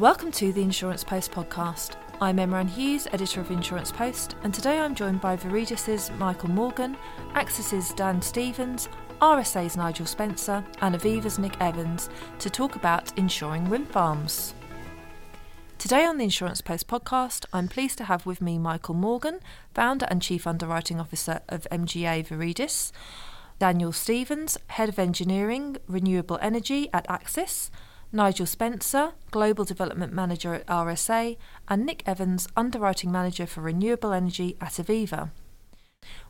Welcome to the Insurance Post podcast. I'm Emma Ann Hughes, editor of Insurance Post, and today I'm joined by Viridis' Michael Morgan, Axis' Dan Stevens, RSA's Nigel Spencer, and Aviva's Nick Evans to talk about insuring wind farms. Today on the Insurance Post podcast, I'm pleased to have with me Michael Morgan, founder and chief underwriting officer of MGA Viridis, Daniel Stevens, head of engineering, renewable energy at Axis, Nigel Spencer, Global Development Manager at RSA, and Nick Evans, Underwriting Manager for Renewable Energy at Aviva.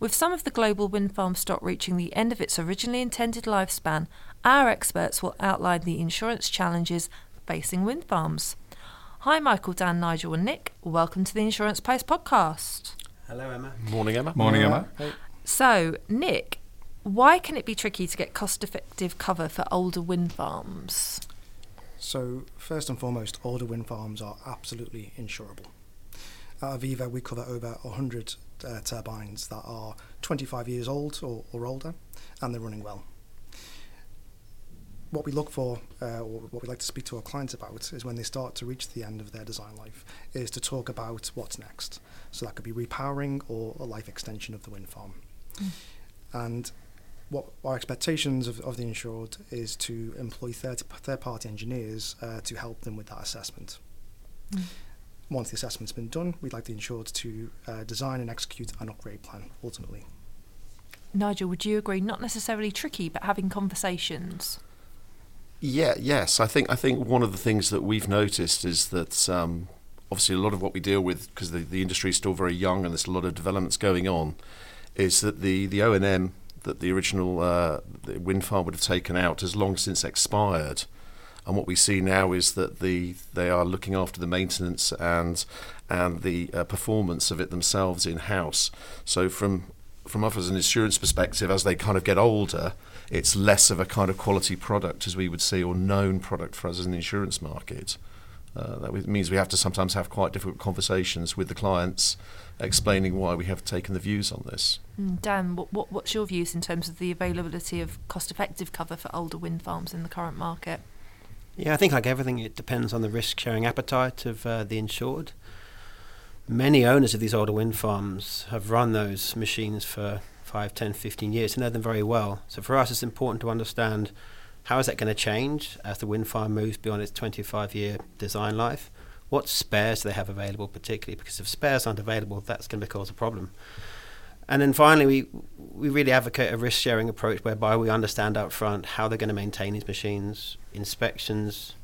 With some of the global wind farm stock reaching the end of its originally intended lifespan, our experts will outline the insurance challenges facing wind farms. Hi, Michael, Dan, Nigel, and Nick. Welcome to the Insurance Post podcast. Hello, Emma. Morning, Emma. Morning, Emma. So, Nick, why can it be tricky to get cost effective cover for older wind farms? So, first and foremost, older wind farms are absolutely insurable. At Aviva, we cover over 100 uh, turbines that are 25 years old or, or older, and they're running well. What we look for, uh, or what we like to speak to our clients about, is when they start to reach the end of their design life, is to talk about what's next. So that could be repowering or a life extension of the wind farm. Mm. And what our expectations of, of the insured is to employ third, third party engineers uh, to help them with that assessment. Mm. Once the assessment's been done, we'd like the insured to uh, design and execute an upgrade plan ultimately. Nigel, would you agree? Not necessarily tricky, but having conversations. Yeah, yes. I think I think one of the things that we've noticed is that um, obviously a lot of what we deal with because the, the industry is still very young and there's a lot of developments going on, is that the the O and M that the original uh, the wind farm would have taken out has long since expired. And what we see now is that the they are looking after the maintenance and and the uh, performance of it themselves in house. So from from us as an insurance perspective, as they kind of get older, it's less of a kind of quality product as we would see or known product for us as an insurance market. Uh, that means we have to sometimes have quite difficult conversations with the clients, explaining why we have taken the views on this. Mm, Dan, what, what, what's your views in terms of the availability of cost-effective cover for older wind farms in the current market? Yeah, I think like everything, it depends on the risk-sharing appetite of uh, the insured. Many owners of these older wind farms have run those machines for 5, 10, 15 years and know them very well. So for us, it's important to understand how is that going to change as the wind farm moves beyond its 25 year design life? What spares do they have available, particularly? Because if spares aren't available, that's going to cause a problem. And then finally, we, we really advocate a risk sharing approach whereby we understand up front how they're going to maintain these machines, inspections,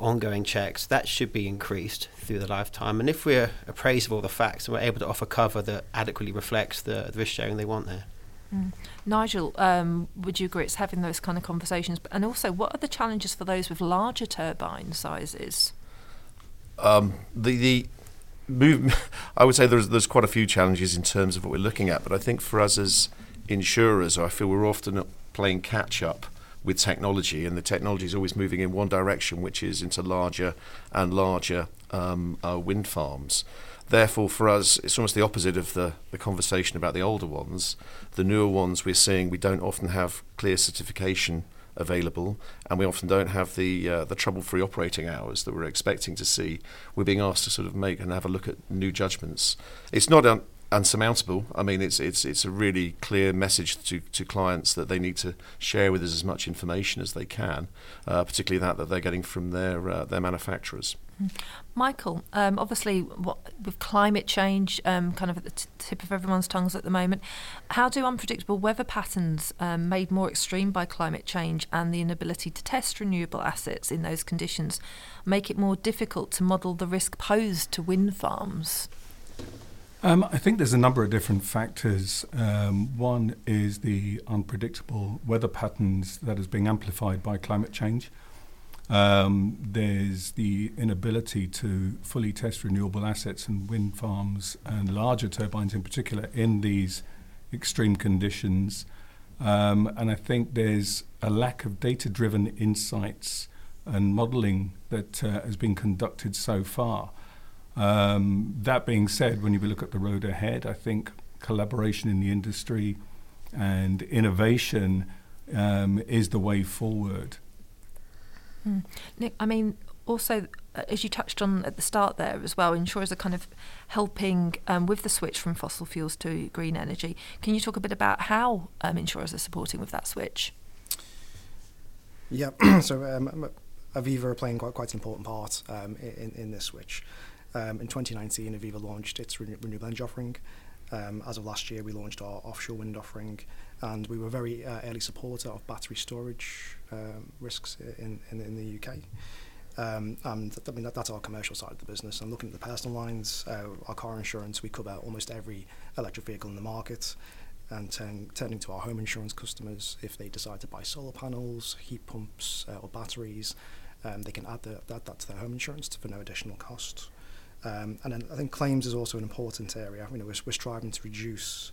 ongoing checks. That should be increased through the lifetime. And if we're appraised of all the facts and we're able to offer cover that adequately reflects the, the risk sharing they want there. Mm. Nigel, um, would you agree it's having those kind of conversations? And also, what are the challenges for those with larger turbine sizes? Um, the the move, I would say there's there's quite a few challenges in terms of what we're looking at, but I think for us as insurers, I feel we're often playing catch up with technology, and the technology is always moving in one direction, which is into larger and larger um, wind farms. Therefore, for us, it's almost the opposite of the, the conversation about the older ones. The newer ones we're seeing, we don't often have clear certification available, and we often don't have the uh, the trouble-free operating hours that we're expecting to see. We're being asked to sort of make and have a look at new judgments. It's not un- unsurmountable. I mean, it's it's it's a really clear message to, to clients that they need to share with us as much information as they can, uh, particularly that that they're getting from their uh, their manufacturers. Michael, um, obviously, what, with climate change um, kind of at the t- tip of everyone's tongues at the moment, how do unpredictable weather patterns um, made more extreme by climate change and the inability to test renewable assets in those conditions make it more difficult to model the risk posed to wind farms? Um, I think there's a number of different factors. Um, one is the unpredictable weather patterns that is being amplified by climate change. Um, there's the inability to fully test renewable assets and wind farms and larger turbines in particular in these extreme conditions. Um, and I think there's a lack of data driven insights and modeling that uh, has been conducted so far. Um, that being said, when you look at the road ahead, I think collaboration in the industry and innovation um, is the way forward. Mm. Nick, I mean, also, uh, as you touched on at the start there as well, insurers are kind of helping um, with the switch from fossil fuels to green energy. Can you talk a bit about how um, insurers are supporting with that switch? Yeah, so um, Aviva are playing quite, quite an important part um, in, in this switch. Um, in 2019, Aviva launched its renewable energy offering. Um, as of last year, we launched our offshore wind offering, and we were very uh, early supporter of battery storage um, risks in, in, in the UK. Um, and I mean that, that's our commercial side of the business. And looking at the personal lines, uh, our car insurance, we cover almost every electric vehicle in the market. And turn, turning to our home insurance customers, if they decide to buy solar panels, heat pumps, uh, or batteries, um, they can add, the, add that to their home insurance for no additional cost. Um, and I think claims is also an important area. You know, we're, we're striving to reduce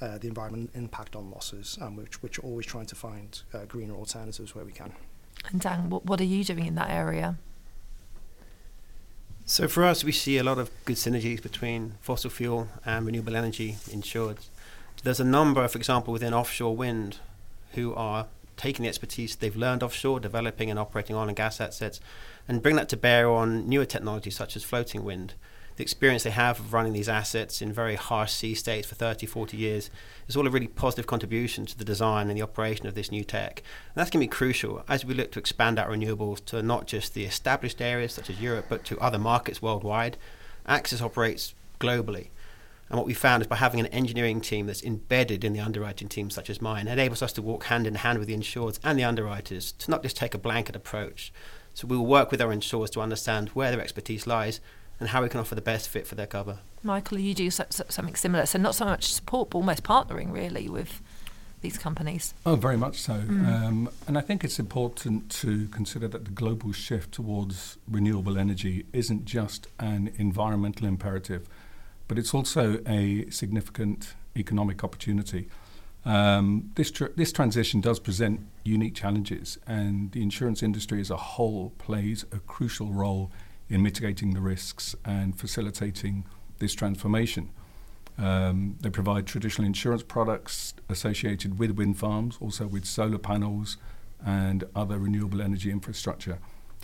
uh, the environmental impact on losses, and which which are always trying to find uh, greener alternatives where we can. And Dan, what, what are you doing in that area? So for us, we see a lot of good synergies between fossil fuel and renewable energy insured. There's a number, for example, within offshore wind, who are taking the expertise they've learned offshore, developing and operating oil and gas assets, and bring that to bear on newer technologies such as floating wind. The experience they have of running these assets in very harsh sea states for 30, 40 years is all a really positive contribution to the design and the operation of this new tech. And that's going to be crucial as we look to expand our renewables to not just the established areas such as Europe, but to other markets worldwide. Axis operates globally. And what we found is by having an engineering team that's embedded in the underwriting team, such as mine, enables us to walk hand in hand with the insurers and the underwriters to not just take a blanket approach. So we will work with our insurers to understand where their expertise lies and how we can offer the best fit for their cover. Michael, you do something similar. So not so much support, but almost partnering really with these companies. Oh, very much so. Mm. Um, and I think it's important to consider that the global shift towards renewable energy isn't just an environmental imperative but it's also a significant economic opportunity. Um, this, tr- this transition does present unique challenges, and the insurance industry as a whole plays a crucial role in mitigating the risks and facilitating this transformation. Um, they provide traditional insurance products associated with wind farms, also with solar panels and other renewable energy infrastructure.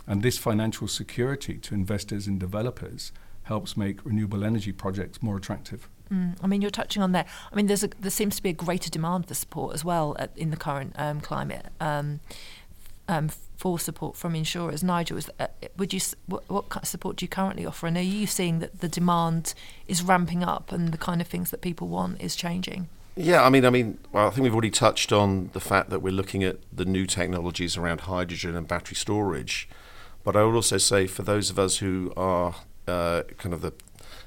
And this financial security to investors and developers helps make renewable energy projects more attractive. Mm, I mean, you're touching on that. I mean, there's a, there seems to be a greater demand for support as well at, in the current um, climate um, um, for support from insurers. Nigel, is, uh, would you what, what kind of support do you currently offer? And are you seeing that the demand is ramping up and the kind of things that people want is changing? Yeah, I mean, I mean, well, I think we've already touched on the fact that we're looking at the new technologies around hydrogen and battery storage. But I would also say for those of us who are uh, kind of the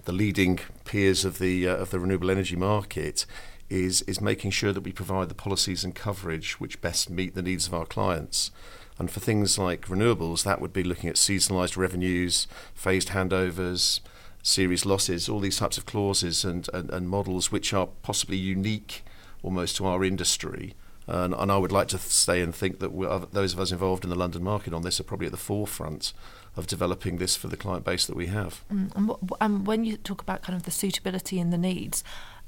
the leading peers of the uh, of the renewable energy market is is making sure that we provide the policies and coverage which best meet the needs of our clients. And for things like renewables, that would be looking at seasonalised revenues, phased handovers, series losses, all these types of clauses and, and, and models which are possibly unique almost to our industry. And, and I would like to say and think that those of us involved in the London market on this are probably at the forefront of developing this for the client base that we have. Mm, and, what, and when you talk about kind of the suitability and the needs,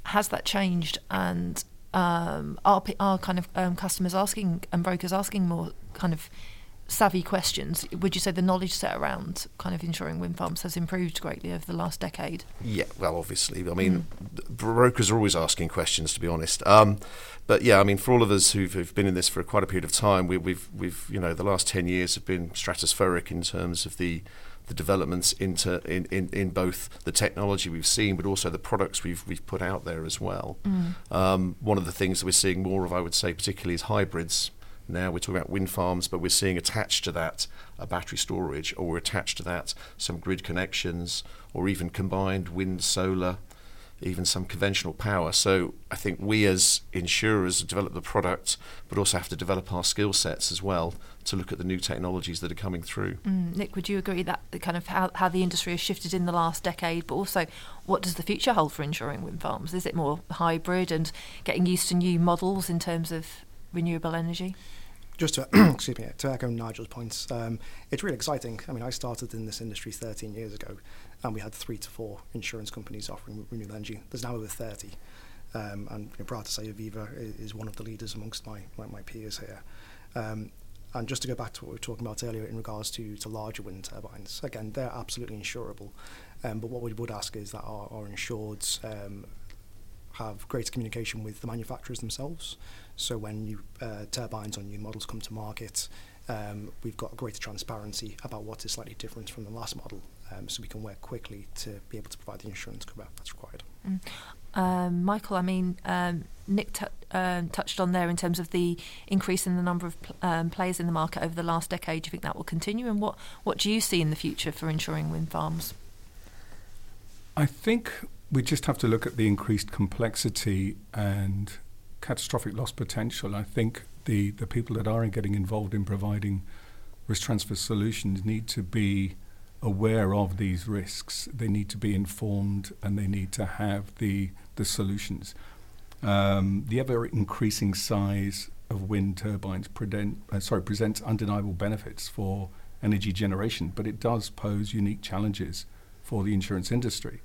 has that changed? And um, are, are kind of um, customers asking and brokers asking more kind of savvy questions, would you say the knowledge set around kind of insuring wind farms has improved greatly over the last decade? Yeah, well, obviously. I mean, mm. brokers are always asking questions, to be honest. Um, but yeah, I mean, for all of us who've, who've, been in this for quite a period of time, we, we've, we've, you know, the last 10 years have been stratospheric in terms of the the developments into in, in, in both the technology we've seen, but also the products we've we've put out there as well. Mm. Um, one of the things that we're seeing more of, I would say, particularly is hybrids now we're talking about wind farms, but we're seeing attached to that a battery storage, or we're attached to that some grid connections, or even combined wind, solar, even some conventional power. So I think we as insurers develop the product, but also have to develop our skill sets as well to look at the new technologies that are coming through. Mm, Nick, would you agree that kind of how, how the industry has shifted in the last decade, but also what does the future hold for insuring wind farms? Is it more hybrid and getting used to new models in terms of renewable energy? just to excuse me to echo Nigel's points, um, it's really exciting. I mean, I started in this industry 13 years ago, and we had three to four insurance companies offering renewable energy. There's now over 30, um, and I'm proud to say Aviva is one of the leaders amongst my my, my peers here. Um, and just to go back to what we were talking about earlier in regards to, to larger wind turbines, again, they're absolutely insurable. Um, but what we would ask is that our, our insureds um, have greater communication with the manufacturers themselves. So when new uh, turbines or new models come to market, um, we've got greater transparency about what is slightly different from the last model, um, so we can work quickly to be able to provide the insurance cover that's required. Mm. Um, Michael, I mean, um, Nick t- um, touched on there in terms of the increase in the number of pl- um, players in the market over the last decade. Do you think that will continue? And what, what do you see in the future for insuring wind farms? I think we just have to look at the increased complexity and catastrophic loss potential. I think the, the people that are getting involved in providing risk transfer solutions need to be aware of these risks. They need to be informed and they need to have the, the solutions. Um, the ever increasing size of wind turbines present, uh, sorry, presents undeniable benefits for energy generation, but it does pose unique challenges for the insurance industry.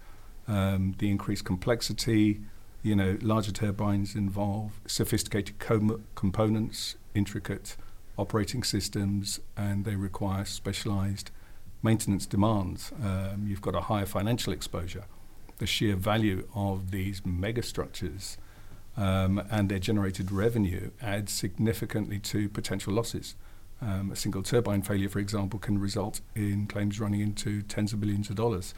Um, the increased complexity, you know, larger turbines involve sophisticated com- components, intricate operating systems, and they require specialized maintenance demands. Um, you've got a higher financial exposure. The sheer value of these megastructures um, and their generated revenue adds significantly to potential losses. Um, a single turbine failure, for example, can result in claims running into tens of billions of dollars.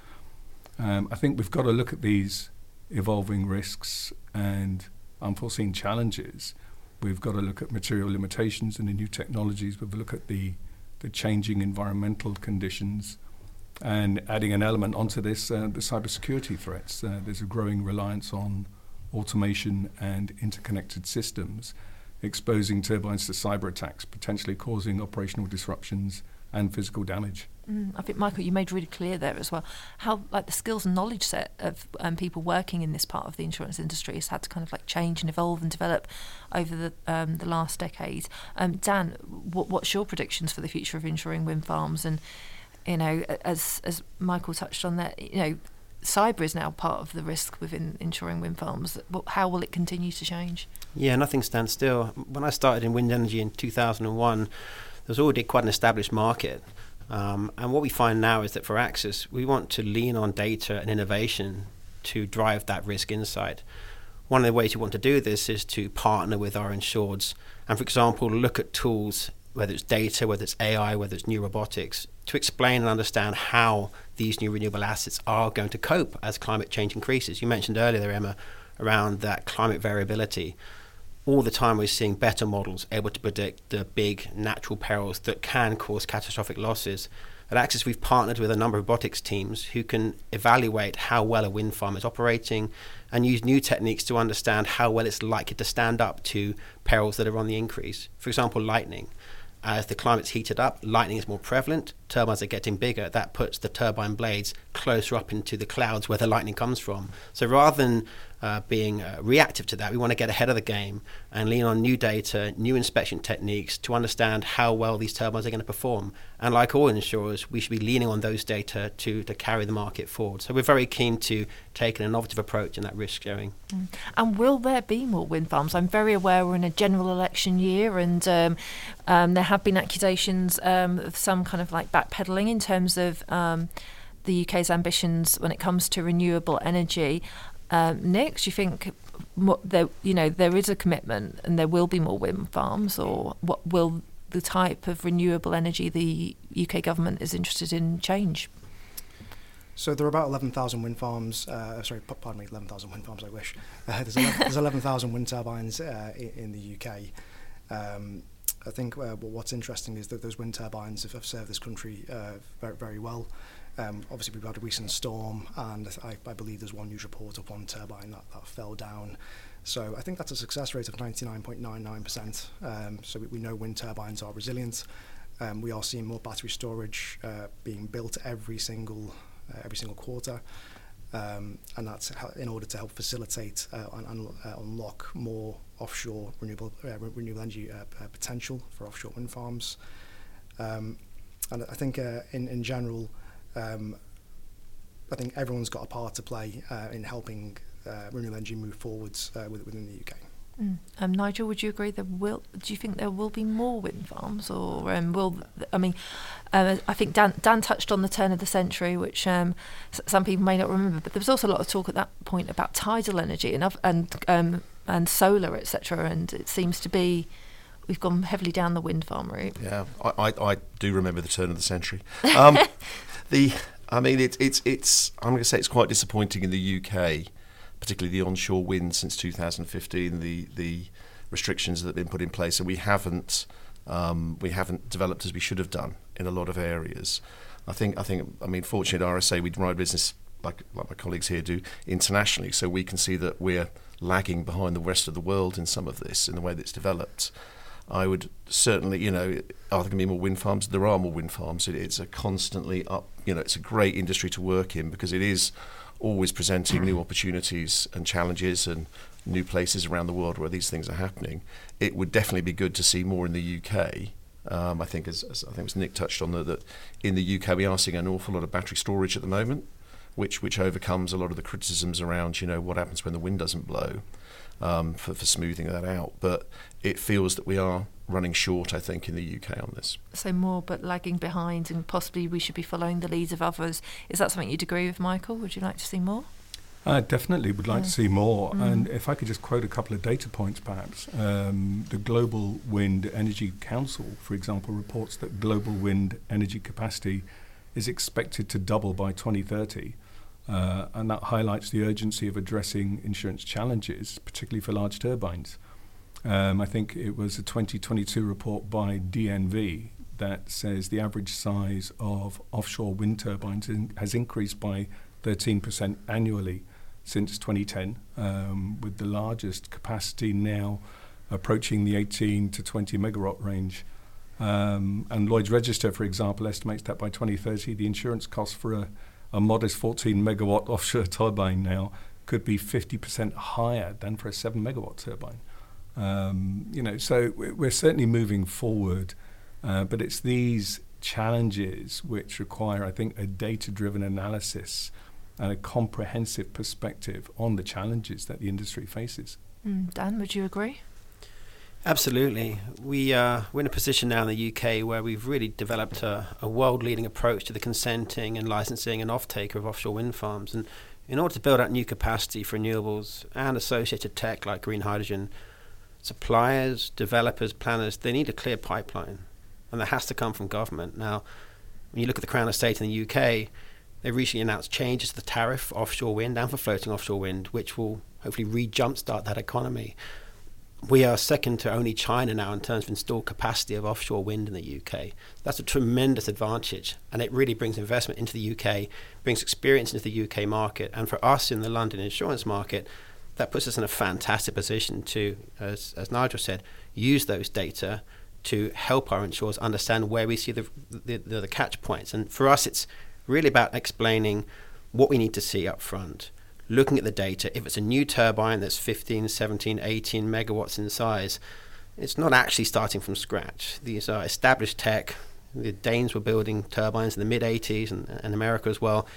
Um, I think we've got to look at these evolving risks and unforeseen challenges. We've got to look at material limitations and the new technologies. We've look at the, the changing environmental conditions and adding an element onto this, uh, the cybersecurity threats. Uh, there's a growing reliance on automation and interconnected systems, exposing turbines to cyber attacks, potentially causing operational disruptions and physical damage. Mm, I think Michael, you made really clear there as well how like the skills and knowledge set of um, people working in this part of the insurance industry has had to kind of like change and evolve and develop over the um, the last decade. Um, Dan, what, what's your predictions for the future of insuring wind farms? And you know, as as Michael touched on that, you know, cyber is now part of the risk within insuring wind farms. How will it continue to change? Yeah, nothing stands still. When I started in wind energy in 2001, there was already quite an established market. Um, and what we find now is that for Axis, we want to lean on data and innovation to drive that risk insight. One of the ways we want to do this is to partner with our insureds and, for example, look at tools, whether it's data, whether it's AI, whether it's new robotics, to explain and understand how these new renewable assets are going to cope as climate change increases. You mentioned earlier, Emma, around that climate variability all the time we're seeing better models able to predict the big natural perils that can cause catastrophic losses. At Axis, we've partnered with a number of robotics teams who can evaluate how well a wind farm is operating and use new techniques to understand how well it's likely to stand up to perils that are on the increase. For example, lightning. As the climate's heated up, lightning is more prevalent, turbines are getting bigger. That puts the turbine blades closer up into the clouds where the lightning comes from. So rather than uh, being uh, reactive to that. We want to get ahead of the game and lean on new data, new inspection techniques to understand how well these turbines are going to perform. And like all insurers, we should be leaning on those data to, to carry the market forward. So we're very keen to take an innovative approach in that risk sharing. Mm. And will there be more wind farms? I'm very aware we're in a general election year and um, um, there have been accusations um, of some kind of like backpedaling in terms of um, the UK's ambitions when it comes to renewable energy. Um, you think there, you know, there is a commitment and there will be more wind farms, or what will the type of renewable energy the UK government is interested in change? So there are about 11,000 wind farms. Uh, sorry, pardon me, 11,000 wind farms. I wish uh, there's 11, 11,000 wind turbines uh, in, in, the UK. Um, I think uh, what's interesting is that those wind turbines have, have served this country uh, very, very well. Um, obviously, we've had a recent storm, and I, I believe there's one news report of one turbine that, that fell down. So I think that's a success rate of 99.99%. Um, so we, we know wind turbines are resilient. Um, we are seeing more battery storage uh, being built every single uh, every single quarter, um, and that's in order to help facilitate uh, and, and uh, unlock more offshore renewable uh, renewable energy uh, uh, potential for offshore wind farms. Um, and I think uh, in in general, um, I think everyone's got a part to play uh, in helping uh, renewable energy move forwards uh, within the UK. Mm. Um, Nigel, would you agree there will? Do you think there will be more wind farms, or um, will? I mean, uh, I think Dan, Dan touched on the turn of the century, which um, s- some people may not remember, but there was also a lot of talk at that point about tidal energy and and um, and solar, etc. And it seems to be we've gone heavily down the wind farm route. Yeah, I, I, I do remember the turn of the century. The, I mean, it's it's it's. I'm going to say it's quite disappointing in the UK, particularly the onshore wind since 2015. The the restrictions that have been put in place, and we haven't um, we haven't developed as we should have done in a lot of areas. I think I think I mean, fortunately at RSA we ride business like like my colleagues here do internationally, so we can see that we're lagging behind the rest of the world in some of this in the way that's developed. I would certainly, you know, are there going to be more wind farms? There are more wind farms. It, it's a constantly up, you know, it's a great industry to work in because it is always presenting new opportunities and challenges and new places around the world where these things are happening. It would definitely be good to see more in the UK. Um, I think, as, as I think was Nick touched on, that, that in the UK we are seeing an awful lot of battery storage at the moment, which which overcomes a lot of the criticisms around, you know, what happens when the wind doesn't blow um, for, for smoothing that out. But it feels that we are running short, I think, in the UK on this. So more, but lagging behind, and possibly we should be following the leads of others. Is that something you'd agree with, Michael? Would you like to see more? I definitely would like Yeah. to see more. Mm. And if I could just quote a couple of data points, perhaps. Um, the Global Wind Energy Council, for example, reports that global wind energy capacity is expected to double by 2030. Uh, and that highlights the urgency of addressing insurance challenges, particularly for large turbines. Um, I think it was a 2022 report by DNV that says the average size of offshore wind turbines in, has increased by 13% annually since 2010, um, with the largest capacity now approaching the 18 to 20 megawatt range. Um, and Lloyd's Register, for example, estimates that by 2030, the insurance cost for a, a modest 14 megawatt offshore turbine now could be 50% higher than for a 7 megawatt turbine. Um, you know, so we- we're certainly moving forward, uh, but it's these challenges which require, I think, a data-driven analysis and a comprehensive perspective on the challenges that the industry faces. Mm, Dan, would you agree? Absolutely. We, uh, we're in a position now in the UK where we've really developed a, a world leading approach to the consenting and licensing and off-take of offshore wind farms. And in order to build out new capacity for renewables and associated tech like green hydrogen, suppliers, developers, planners, they need a clear pipeline. And that has to come from government. Now, when you look at the Crown Estate in the UK, they recently announced changes to the tariff for offshore wind and for floating offshore wind, which will hopefully re jumpstart that economy we are second to only China now in terms of installed capacity of offshore wind in the UK. That's a tremendous advantage, and it really brings investment into the UK, brings experience into the UK market, and for us in the London insurance market, that puts us in a fantastic position to, as, as Nigel said, use those data to help our insurers understand where we see the, the, the, the catch points. And for us, it's really about explaining what we need to see up front looking at the data, if it's a new turbine that's 15, 17, 18 megawatts in size, it's not actually starting from scratch. These are established tech. The Danes were building turbines in the mid 80s and, and America as well.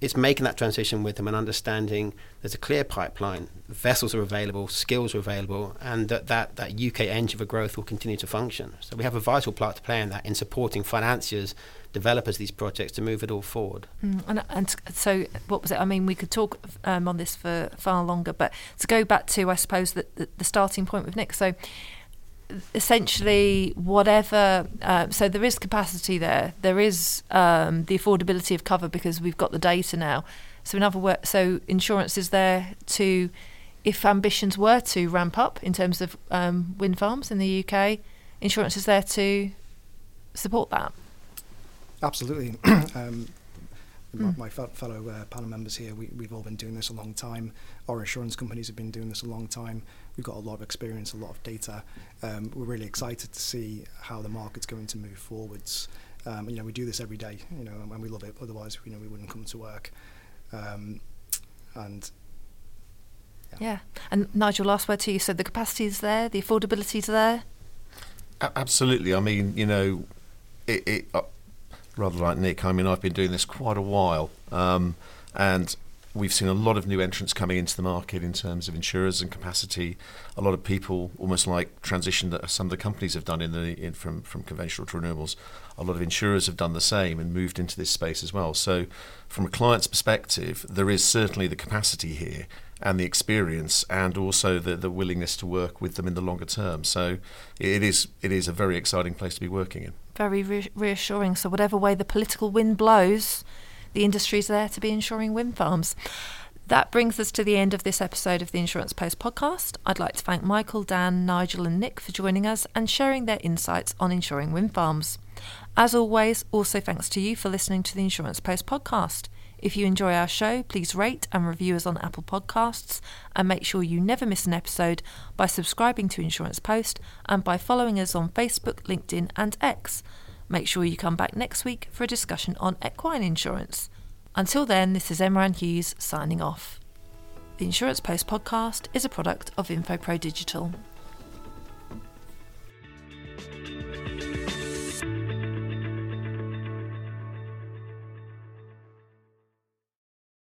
It's making that transition with them and understanding there's a clear pipeline, vessels are available, skills are available, and that, that, that UK engine for growth will continue to function. So we have a vital part to play in that in supporting financiers, developers these projects to move it all forward. Mm, and, and so, what was it? I mean, we could talk um, on this for far longer, but to go back to, I suppose, the, the, the starting point with Nick. So, essentially, whatever. Uh, so there is capacity there. There is um, the affordability of cover because we've got the data now. So in other words, so insurance is there to, if ambitions were to ramp up in terms of um, wind farms in the UK, insurance is there to support that. Absolutely. um, my, my fellow uh, panel members here, we, we've all been doing this a long time. Our insurance companies have been doing this a long time. We've got a lot of experience, a lot of data. Um, we're really excited to see how the market's going to move forwards. Um, you know, we do this every day, you know, and we love it. Otherwise, you know, we wouldn't come to work. Um, and Yeah. And Nigel, last word to you. So the capacity is there, the affordability is there. A- absolutely. I mean, you know, it, it uh, rather like Nick. I mean, I've been doing this quite a while, um, and we've seen a lot of new entrants coming into the market in terms of insurers and capacity. A lot of people, almost like transition that some of the companies have done in the in, from from conventional to renewables. A lot of insurers have done the same and moved into this space as well. So, from a client's perspective, there is certainly the capacity here and the experience, and also the the willingness to work with them in the longer term. So, it is it is a very exciting place to be working in. Very re- reassuring. So, whatever way the political wind blows the industry is there to be insuring wind farms. That brings us to the end of this episode of the Insurance Post podcast. I'd like to thank Michael, Dan, Nigel, and Nick for joining us and sharing their insights on insuring wind farms. As always, also thanks to you for listening to the Insurance Post podcast. If you enjoy our show, please rate and review us on Apple Podcasts and make sure you never miss an episode by subscribing to Insurance Post and by following us on Facebook, LinkedIn, and X. Make sure you come back next week for a discussion on equine insurance. Until then, this is Emma Ann Hughes signing off. The Insurance Post podcast is a product of InfoPro Digital.